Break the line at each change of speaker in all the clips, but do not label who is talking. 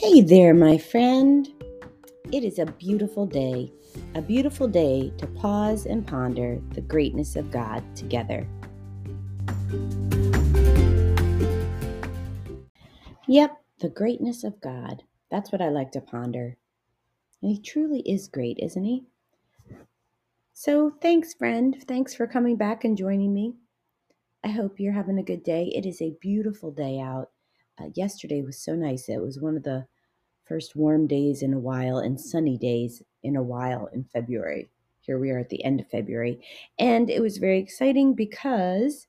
Hey there, my friend. It is a beautiful day, a beautiful day to pause and ponder the greatness of God together. Yep, the greatness of God. That's what I like to ponder. And he truly is great, isn't he? So, thanks, friend. Thanks for coming back and joining me. I hope you're having a good day. It is a beautiful day out. Uh, yesterday was so nice. It was one of the first warm days in a while and sunny days in a while in February. Here we are at the end of February. And it was very exciting because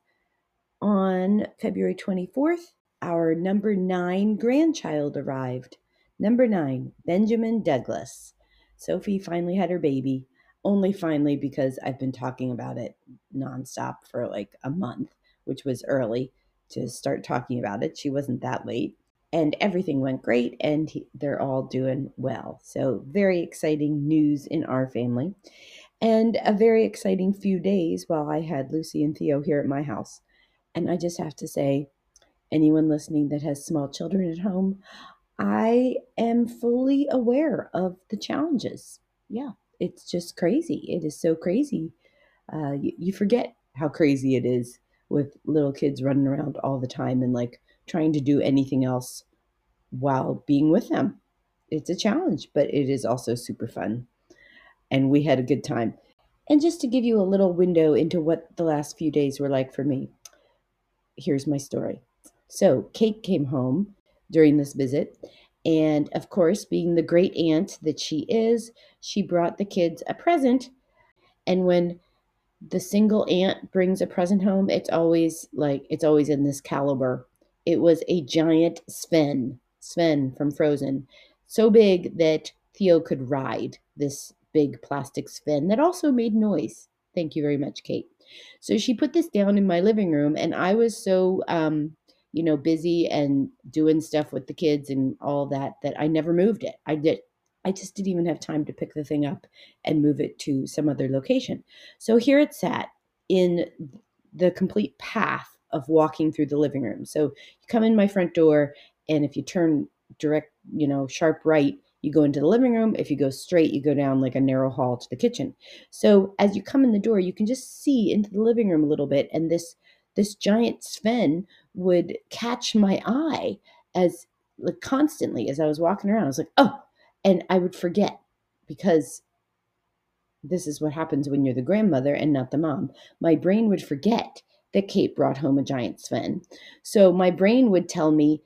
on February 24th, our number nine grandchild arrived. Number nine, Benjamin Douglas. Sophie finally had her baby, only finally because I've been talking about it nonstop for like a month, which was early to start talking about it. She wasn't that late. And everything went great, and he, they're all doing well. So, very exciting news in our family. And a very exciting few days while I had Lucy and Theo here at my house. And I just have to say, anyone listening that has small children at home, I am fully aware of the challenges. Yeah, it's just crazy. It is so crazy. Uh, you, you forget how crazy it is with little kids running around all the time and like trying to do anything else while being with them. It's a challenge, but it is also super fun. And we had a good time. And just to give you a little window into what the last few days were like for me, here's my story. So, Kate came home during this visit. And of course, being the great aunt that she is, she brought the kids a present. And when the single aunt brings a present home, it's always like, it's always in this caliber. It was a giant Sven, Sven from Frozen, so big that Theo could ride this big plastic Sven that also made noise. Thank you very much, Kate. So she put this down in my living room, and I was so, um, you know, busy and doing stuff with the kids and all that that I never moved it. I did. I just didn't even have time to pick the thing up and move it to some other location. So here it sat in the complete path of walking through the living room. So you come in my front door, and if you turn direct, you know, sharp right, you go into the living room. If you go straight, you go down like a narrow hall to the kitchen. So as you come in the door, you can just see into the living room a little bit, and this this giant Sven would catch my eye as like constantly as I was walking around. I was like, oh, and I would forget because this is what happens when you're the grandmother and not the mom. My brain would forget that Kate brought home a giant Sven. So my brain would tell me,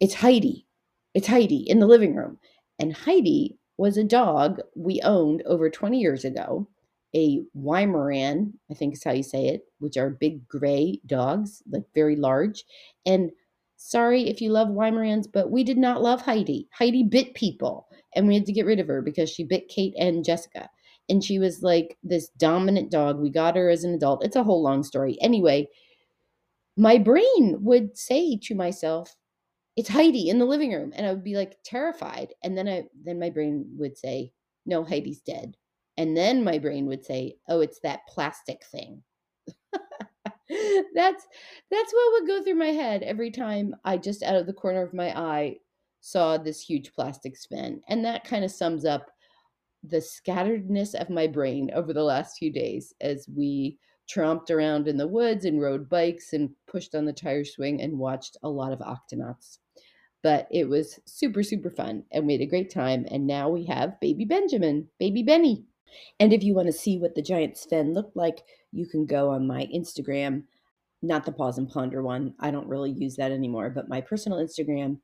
it's Heidi. It's Heidi in the living room. And Heidi was a dog we owned over 20 years ago, a Weimaraner, I think is how you say it, which are big gray dogs, like very large. And sorry if you love Weimaraners, but we did not love Heidi. Heidi bit people, and we had to get rid of her because she bit Kate and Jessica. And she was like this dominant dog. We got her as an adult. It's a whole long story. Anyway, my brain would say to myself, it's Heidi in the living room. And I would be like terrified. And then I then my brain would say, No, Heidi's dead. And then my brain would say, Oh, it's that plastic thing. that's that's what would go through my head every time I just out of the corner of my eye saw this huge plastic Sven. And that kind of sums up the scatteredness of my brain over the last few days as we tromped around in the woods and rode bikes and pushed on the tire swing and watched a lot of octonauts. But it was super super fun and we had a great time and now we have baby benjamin baby benny. And if you want to see what the giant sven looked like you can go on my instagram not the pause and ponder one i don't really use that anymore but my personal instagram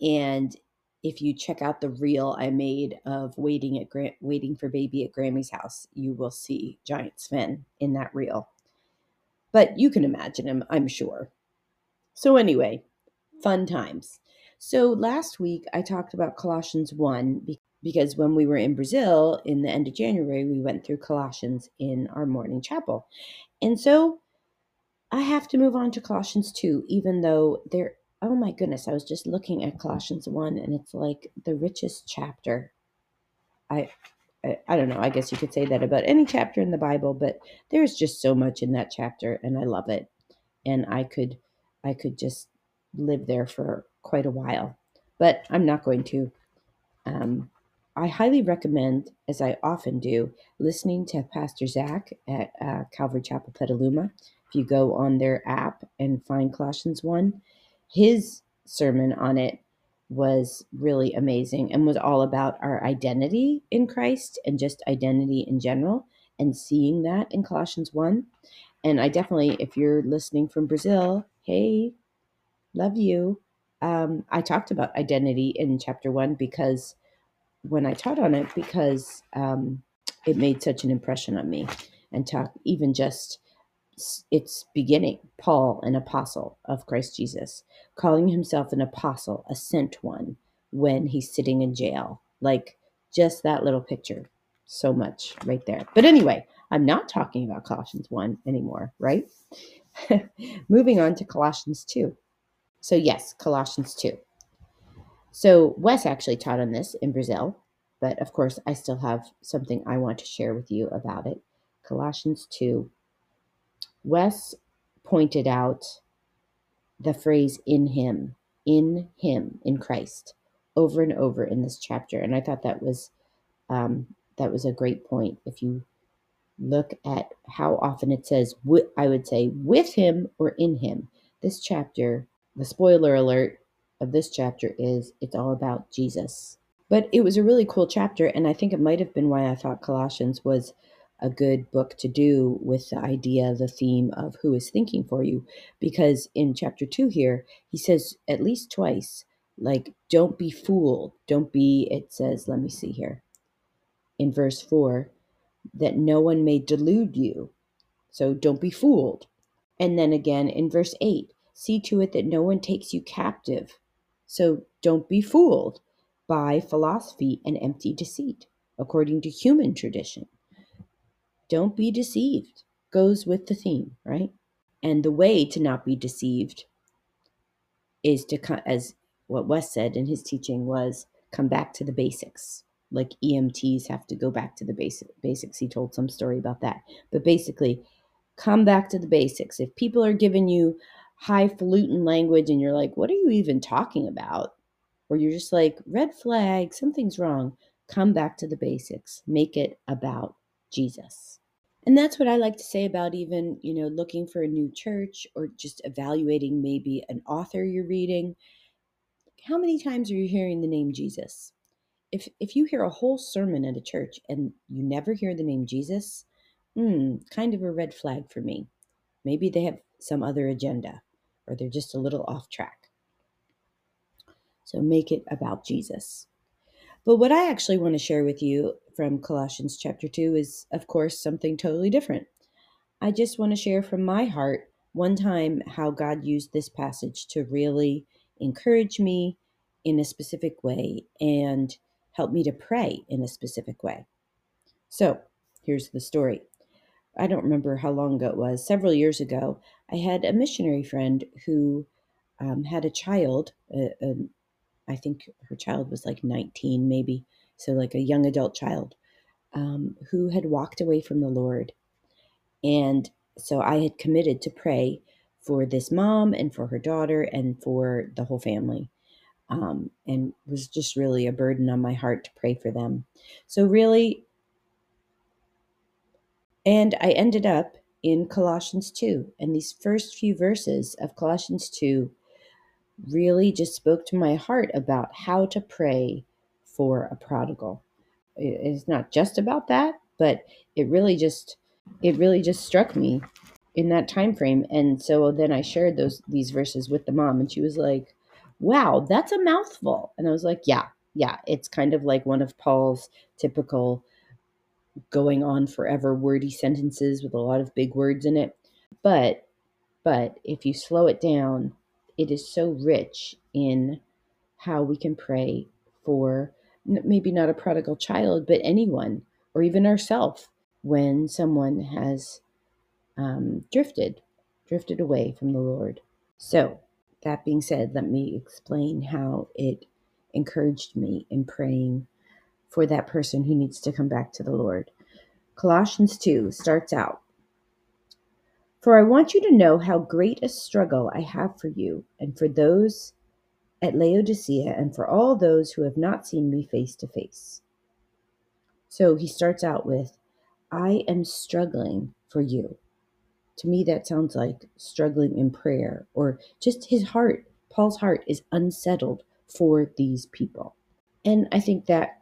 and if you check out the reel i made of waiting at Gra- waiting for baby at grammy's house you will see giant sven in that reel. But you can imagine him i'm sure. So anyway fun times. So last week I talked about Colossians 1 because when we were in Brazil in the end of January, we went through Colossians in our morning chapel. And so I have to move on to Colossians 2, even though there, oh my goodness, I was just looking at Colossians 1 and it's like the richest chapter. I, I, I don't know, I guess you could say that about any chapter in the Bible, but there's just so much in that chapter and I love it. And I could, I could just live there for quite a while. but I'm not going to. Um, I highly recommend, as I often do, listening to Pastor Zach at uh, Calvary Chapel Petaluma. If you go on their app and find Colossians 1, his sermon on it was really amazing and was all about our identity in Christ and just identity in general and seeing that in Colossians 1. And I definitely, if you're listening from Brazil, hey, love you. Um, I talked about identity in chapter one because when I taught on it, because um, it made such an impression on me and talk even just its beginning. Paul an apostle of christ jesus calling himself an apostle a sent one when he's sitting in jail. Like just that little picture. So much right there. But anyway i'm not talking about colossians 1 anymore right? Moving on to colossians 2 so yes colossians 2 so wes actually taught on this in brazil but of course i still have something i want to share with you about it. Colossians 2 Wes pointed out the phrase in him, in him, in Christ, over and over in this chapter. And I thought that was um, that was a great point. If you look at how often it says, I would say with him or in him. This chapter, the spoiler alert of this chapter is it's all about Jesus. But it was a really cool chapter, and I think it might have been why I thought Colossians was a good book to do with the idea, the theme of who is thinking for you. Because in chapter two here, he says at least twice, like, don't be fooled. Don't be, it says, let me see here, in verse four, that no one may delude you. So don't be fooled. And then again in verse eight, see to it that no one takes you captive. So don't be fooled by philosophy and empty deceit, according to human tradition don't be deceived goes with the theme, right? And the way to not be deceived is to, as what Wes said in his teaching was, come back to the basics. Like EMTs have to go back to the basic, basics. He told some story about that. But basically, come back to the basics. If people are giving you highfalutin language and you're like, what are you even talking about? Or you're just like, red flag, something's wrong, come back to the basics. Make it about Jesus. And that's what I like to say about even, you know, looking for a new church or just evaluating maybe an author you're reading. How many times are you hearing the name Jesus? If if you hear a whole sermon at a church and you never hear the name Jesus, hmm, kind of a red flag for me. Maybe they have some other agenda or they're just a little off track. So make it about Jesus. But what I actually want to share with you from Colossians chapter 2 is, of course, something totally different. I just want to share from my heart one time how God used this passage to really encourage me in a specific way and help me to pray in a specific way. So here's the story. I don't remember how long ago it was, several years ago, I had a missionary friend who um, had a child, a, a, I think her child was like 19, maybe, so like a young adult child, um, who had walked away from the Lord. And so I had committed to pray for this mom and for her daughter and for the whole family. Um, and was just really a burden on my heart to pray for them. So, really, and I ended up in Colossians 2. And these first few verses of Colossians 2 really just spoke to my heart about how to pray for a prodigal. It's not just about that, but it really just it really just struck me in that time frame. And so then I shared those these verses with the mom and she was like, "Wow, that's a mouthful." And I was like, "Yeah, yeah, it's kind of like one of Paul's typical going on forever wordy sentences with a lot of big words in it. But but if you slow it down it is so rich in how we can pray for maybe not a prodigal child, but anyone or even ourselves when someone has um, drifted, drifted away from the Lord. So, that being said, let me explain how it encouraged me in praying for that person who needs to come back to the Lord. Colossians 2 starts out for I want you to know how great a struggle I have for you and for those at Laodicea and for all those who have not seen me face to face. So he starts out with, I am struggling for you. To me, that sounds like struggling in prayer or just his heart. Paul's heart is unsettled for these people. And I think that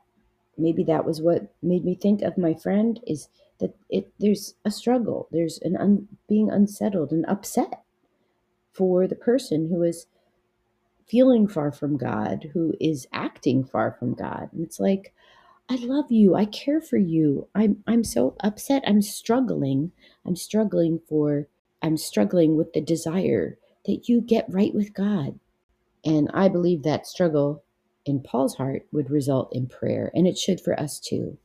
maybe that was what made me think of my friend is that it there's a struggle. There's an un, being unsettled and upset for the person who is feeling far from god who is acting far from god. And it's like i love you. I care for you. I'm i'm so upset. I'm struggling. I'm struggling for i'm struggling with the desire that you get right with god. And i believe that struggle in Paul's heart would result in prayer, and it should for us too.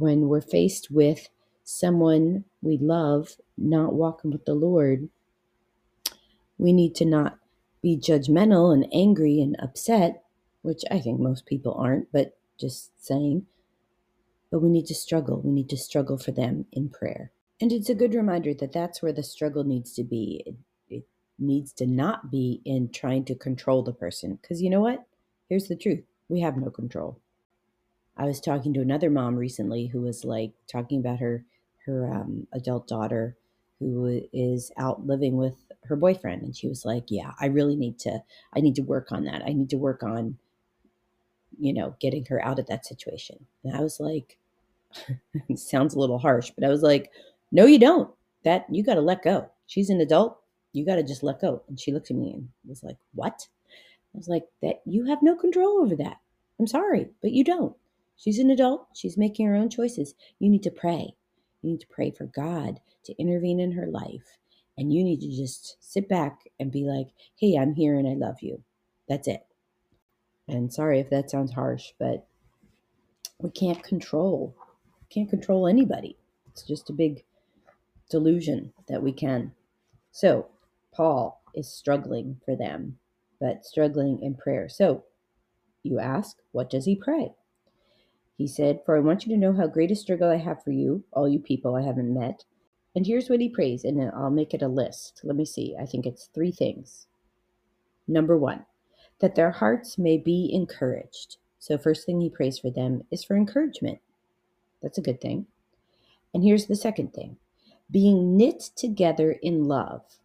When we're faced with someone we love not walking with the Lord, we need to not be judgmental and angry and upset, which I think most people aren't, but just saying. But we need to struggle. We need to struggle for them in prayer. And it's a good reminder that that's where the struggle needs to be. It, it needs to not be in trying to control the person. Because you know what? Here's the truth we have no control. I was talking to another mom recently who was like talking about her her um, adult daughter who is out living with her boyfriend and she was like yeah i really need to i need to work on that. I need to work on you know getting her out of that situation. And i was like sounds a little harsh but i was like no you don't. That you got to let go. She's an adult. You got to just let go. And she looked at me and was like what? I was like, that you have no control over that. I'm sorry, but you don't. She's an adult. She's making her own choices. You need to pray. You need to pray for God to intervene in her life. And you need to just sit back and be like, hey, I'm here and I love you. That's it. And sorry if that sounds harsh, but we can't control. Can't control anybody. It's just a big delusion that we can. So Paul is struggling for them but struggling in prayer. So you ask, what does he pray? He said, For I want you to know how great a struggle I have for you, all you people I haven't met. And here's what he prays, and I'll make it a list. Let me see. I think it's three things. Number one, that their hearts may be encouraged. So, first thing he prays for them is for encouragement. That's a good thing. And here's the second thing being knit together in love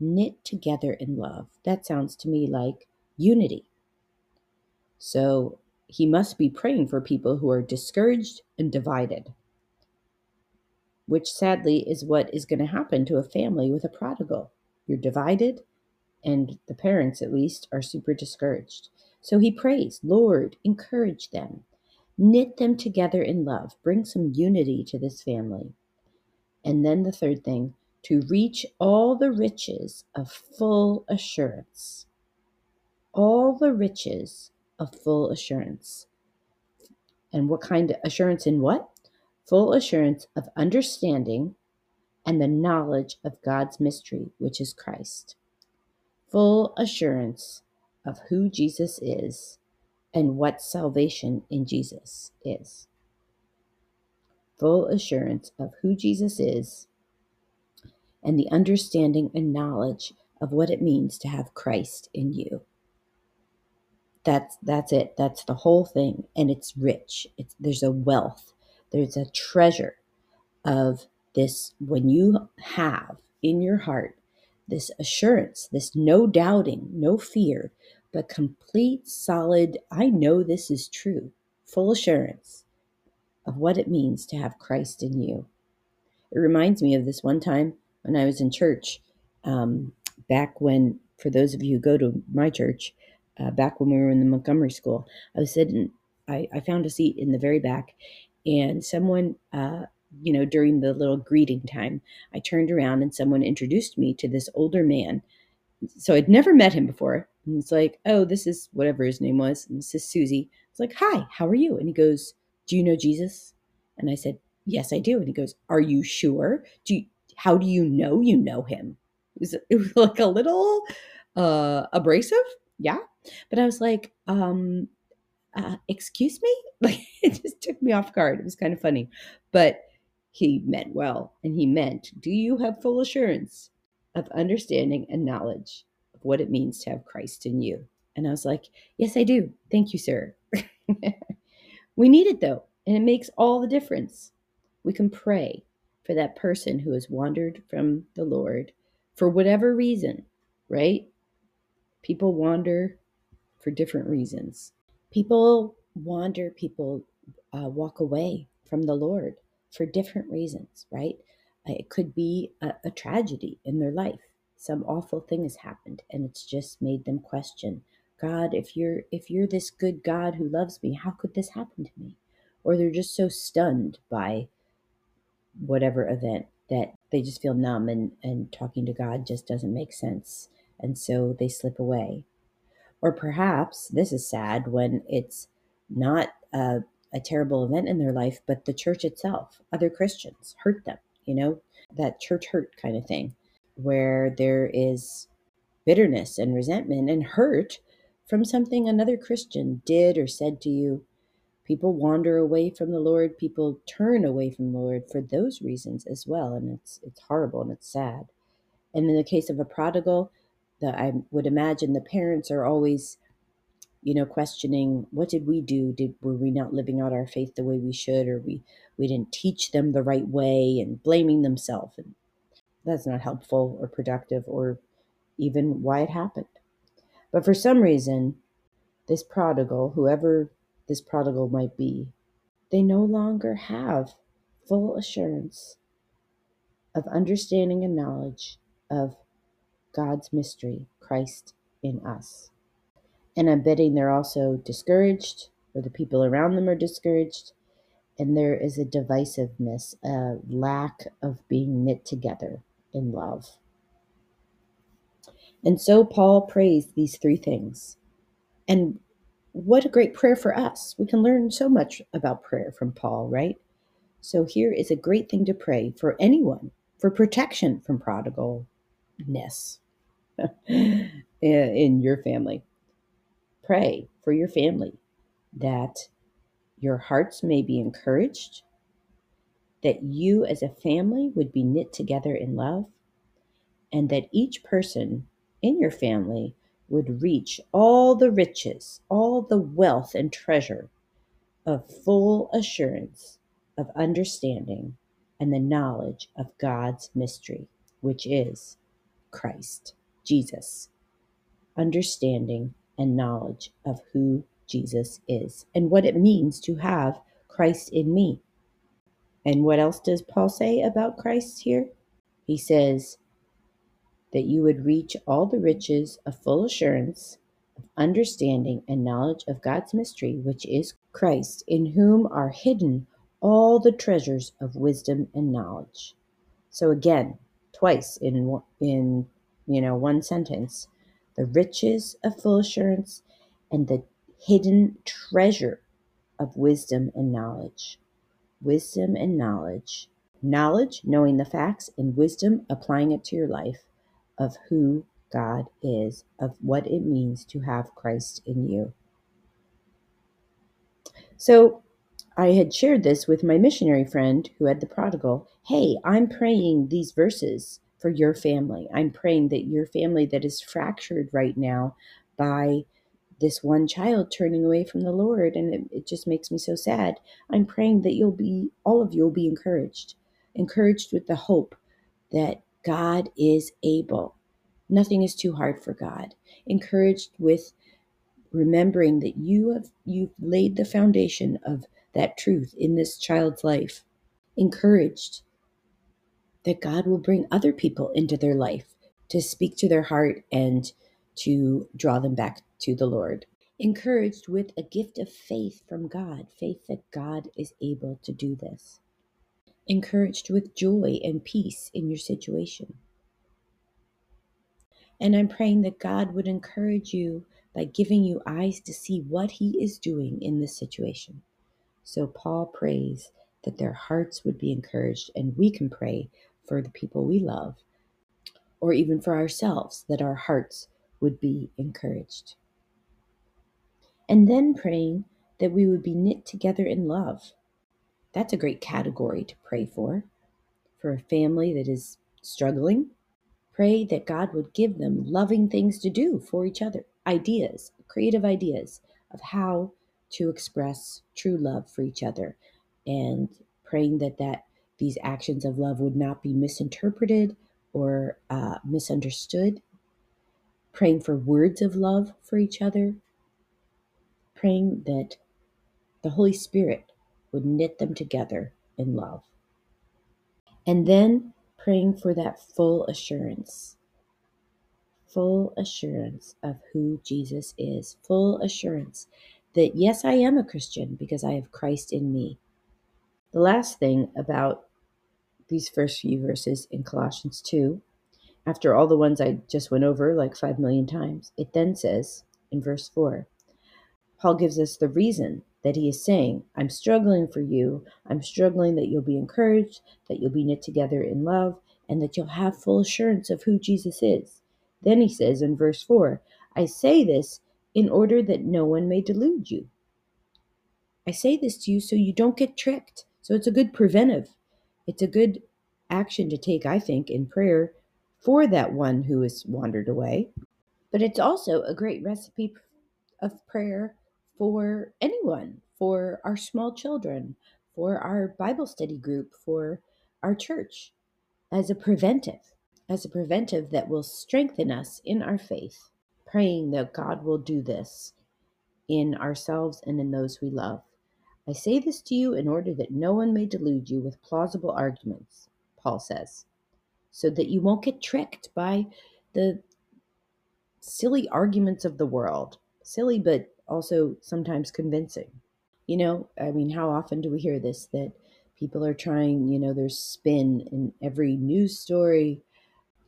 knit together in love. That sounds to me like unity. So he must be praying for people who are discouraged and divided, which sadly is what is going to happen to a family with a prodigal. You're divided, and the parents, at least, are super discouraged. So he prays, Lord, encourage them, knit them together in love, bring some unity to this family. And then the third thing, to reach all the riches of full assurance. All the riches of full assurance. And what kind of assurance in what? Full assurance of understanding and the knowledge of God's mystery, which is Christ. Full assurance of who Jesus is and what salvation in Jesus is. Full assurance of who Jesus is and the understanding and knowledge of what it means to have Christ in you. That's that's it. That's the whole thing and it's rich. It's there's a wealth. There's a treasure of this when you have in your heart this assurance, this no doubting, no fear, but complete solid I know this is true. Full assurance of what it means to have Christ in you. It reminds me of this one time when I was in church, um, back when, for those of you who go to my church, uh, back when we were in the Montgomery School, I was sitting, I, I found a seat in the very back, and someone, uh, you know, during the little greeting time, I turned around and someone introduced me to this older man. So I'd never met him before. And it's like, oh, this is whatever his name was. And this is Susie. It's like, hi, how are you? And he goes, do you know Jesus? And I said, yes, I do. And he goes, are you sure? Do you, how do you know you know him? It was, it was like a little uh, abrasive. Yeah. But I was like, um, uh, excuse me? Like it just took me off guard. It was kind of funny. But he meant well. And he meant, do you have full assurance of understanding and knowledge of what it means to have Christ in you. And I was like, Yes, I do. Thank you, sir. we need it though, and it makes all the difference. We can pray for that person who has wandered from the Lord for whatever reason, right? People wander for different reasons. People wander, people uh, walk away from the Lord for different reasons, right? It could be a, a tragedy in their life. Some awful thing has happened and it's just made them question God, if you're if you're this good God who loves me, how could this happen to me? Or they're just so stunned by whatever event that they just feel numb and, and talking to God just doesn't make sense. And so they slip away. Or perhaps this is sad when it's not a, a terrible event in their life, but the church itself, other Christians hurt them, you know, that church hurt kind of thing, where there is bitterness and resentment and hurt from something another Christian did or said to you. People wander away from the Lord, people turn away from the Lord for those reasons as well, and it's it's horrible and it's sad. And in the case of a prodigal, the I would imagine the parents are always you know questioning what did we do? Did were we not living out our faith the way we should or we we didn't teach them the right way and blaming themselves? And that's not helpful or productive or even why it happened. But for some reason, this prodigal, whoever this prodigal might be, they no longer have full assurance of understanding and knowledge of God's mystery, Christ in us. And I'm betting they're also discouraged, or the people around them are discouraged, and there is a divisiveness, a lack of being knit together in love. And so Paul prays these three things. And what a great prayer for us. We can learn so much about prayer from Paul, right? So here is a great thing to pray for anyone for protection from prodigalness in your family. Pray for your family that your hearts may be encouraged, that you as a family would be knit together in love, and that each person in your family would reach all the riches, all the wealth and treasure of full assurance of understanding and the knowledge of God's mystery, which is Christ, Jesus. Understanding and knowledge of who Jesus is and what it means to have Christ in me. And what else does Paul say about Christ here? He says, that you would reach all the riches of full assurance of understanding and knowledge of God's mystery, which is Christ, in whom are hidden all the treasures of wisdom and knowledge. So again, twice in in you know one sentence, the riches of full assurance and the hidden treasure of wisdom and knowledge. Wisdom and knowledge. Knowledge, knowing the facts, and wisdom, applying it to your life of who God is, of what it means to have Christ in you. So I had shared this with my missionary friend who had the prodigal. Hey, I'm praying these verses for your family. I'm praying that your family that is fractured right now by this one child turning away from the Lord, and it, it, just makes me so sad. I'm praying that you'll be, all of you will be encouraged, encouraged with the hope that God is able. Nothing is too hard for God. Encouraged with remembering that you have you've laid the foundation of that truth in this child's life. Encouraged that God will bring other people into their life to speak to their heart and to draw them back to the Lord. Encouraged with a gift of faith from God, faith that God is able to do this encouraged with joy and peace in your situation. And I'm praying that God would encourage you by giving you eyes to see what He is doing in this situation. So Paul prays that their hearts would be encouraged, and we can pray for the people we love, or even for ourselves, that our hearts would be encouraged. And then praying that we would be knit together in love that's a great category to pray for, for a family that is struggling, Pray that God would give them loving things to do for each other, ideas, creative ideas of how to express true love for each other and praying that that these actions of love would not be misinterpreted or uh, misunderstood. Praying for words of love for each other. Praying that the holy spirit would knit them together in love. And then praying for that full assurance. Full assurance of who Jesus is, full assurance that yes, I am a Christian because I have Christ in me. The last thing about these first few verses in Colossians 2, after all the ones I just went over like five million times, it then says in verse 4, Paul gives us the reason that he is saying, I'm struggling for you. I'm struggling that you'll be encouraged, that you'll be knit together in love, and that you'll have full assurance of who Jesus is. Then he says in verse 4 I say this in order that no one may delude you. I say this to you so you don't get tricked. So it's a good preventive. It's a good action to take, I think, in prayer for that one who has wandered away. But it's also a great recipe of prayer for anyone, for our small children, for our Bible study group, for our church, as a preventive as a preventive that will strengthen us in our faith, praying that God will do this in ourselves and in those we love. I say this to you in order that no one may delude you with plausible arguments, Paul says, so that you won't get tricked by the silly arguments of the world. Silly, but also sometimes convincing. You know, I mean, how often do we hear this that people are trying, you know, there's spin in every news story,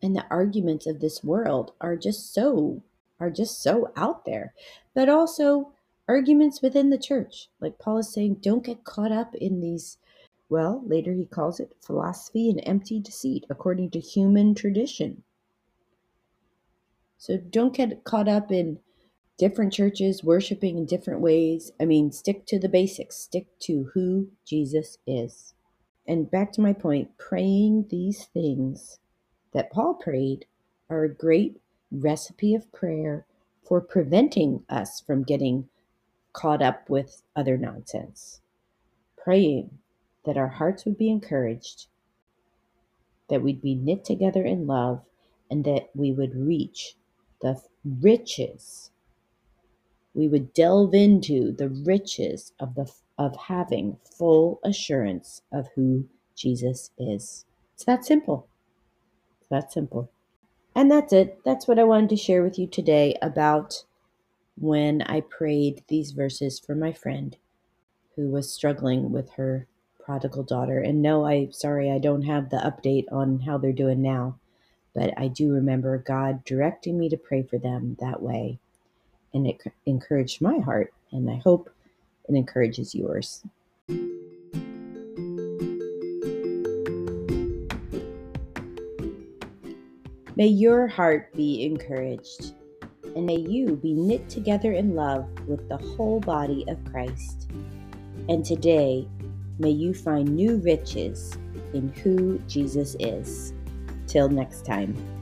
and the arguments of this world are just so are just so out there. But also arguments within the church. Like paul is saying don't get caught up in these well later he calls it philosophy and empty deceit according to human tradition. So don't get caught up in different churches worshiping in different ways. I mean stick to the basics. Stick to who jesus is. And back to my point praying these things that Paul prayed are a great recipe of prayer for preventing us from getting caught up with other nonsense. Praying that our hearts would be encouraged, that we'd be knit together in love, and that we would reach the riches. We would delve into the riches of the of having full assurance of who Jesus is. It's that simple It's that simple. And that's it. That's what I wanted to share with you today about when I prayed these verses for my friend who was struggling with her prodigal daughter. And no, I'm sorry I don't have the update on how they're doing now, but I do remember God directing me to pray for them that way. And it encouraged my heart, and I hope it encourages yours. May your heart be encouraged, and may you be knit together in love with the whole body of Christ. And today, may you find new riches in who Jesus is. Till next time.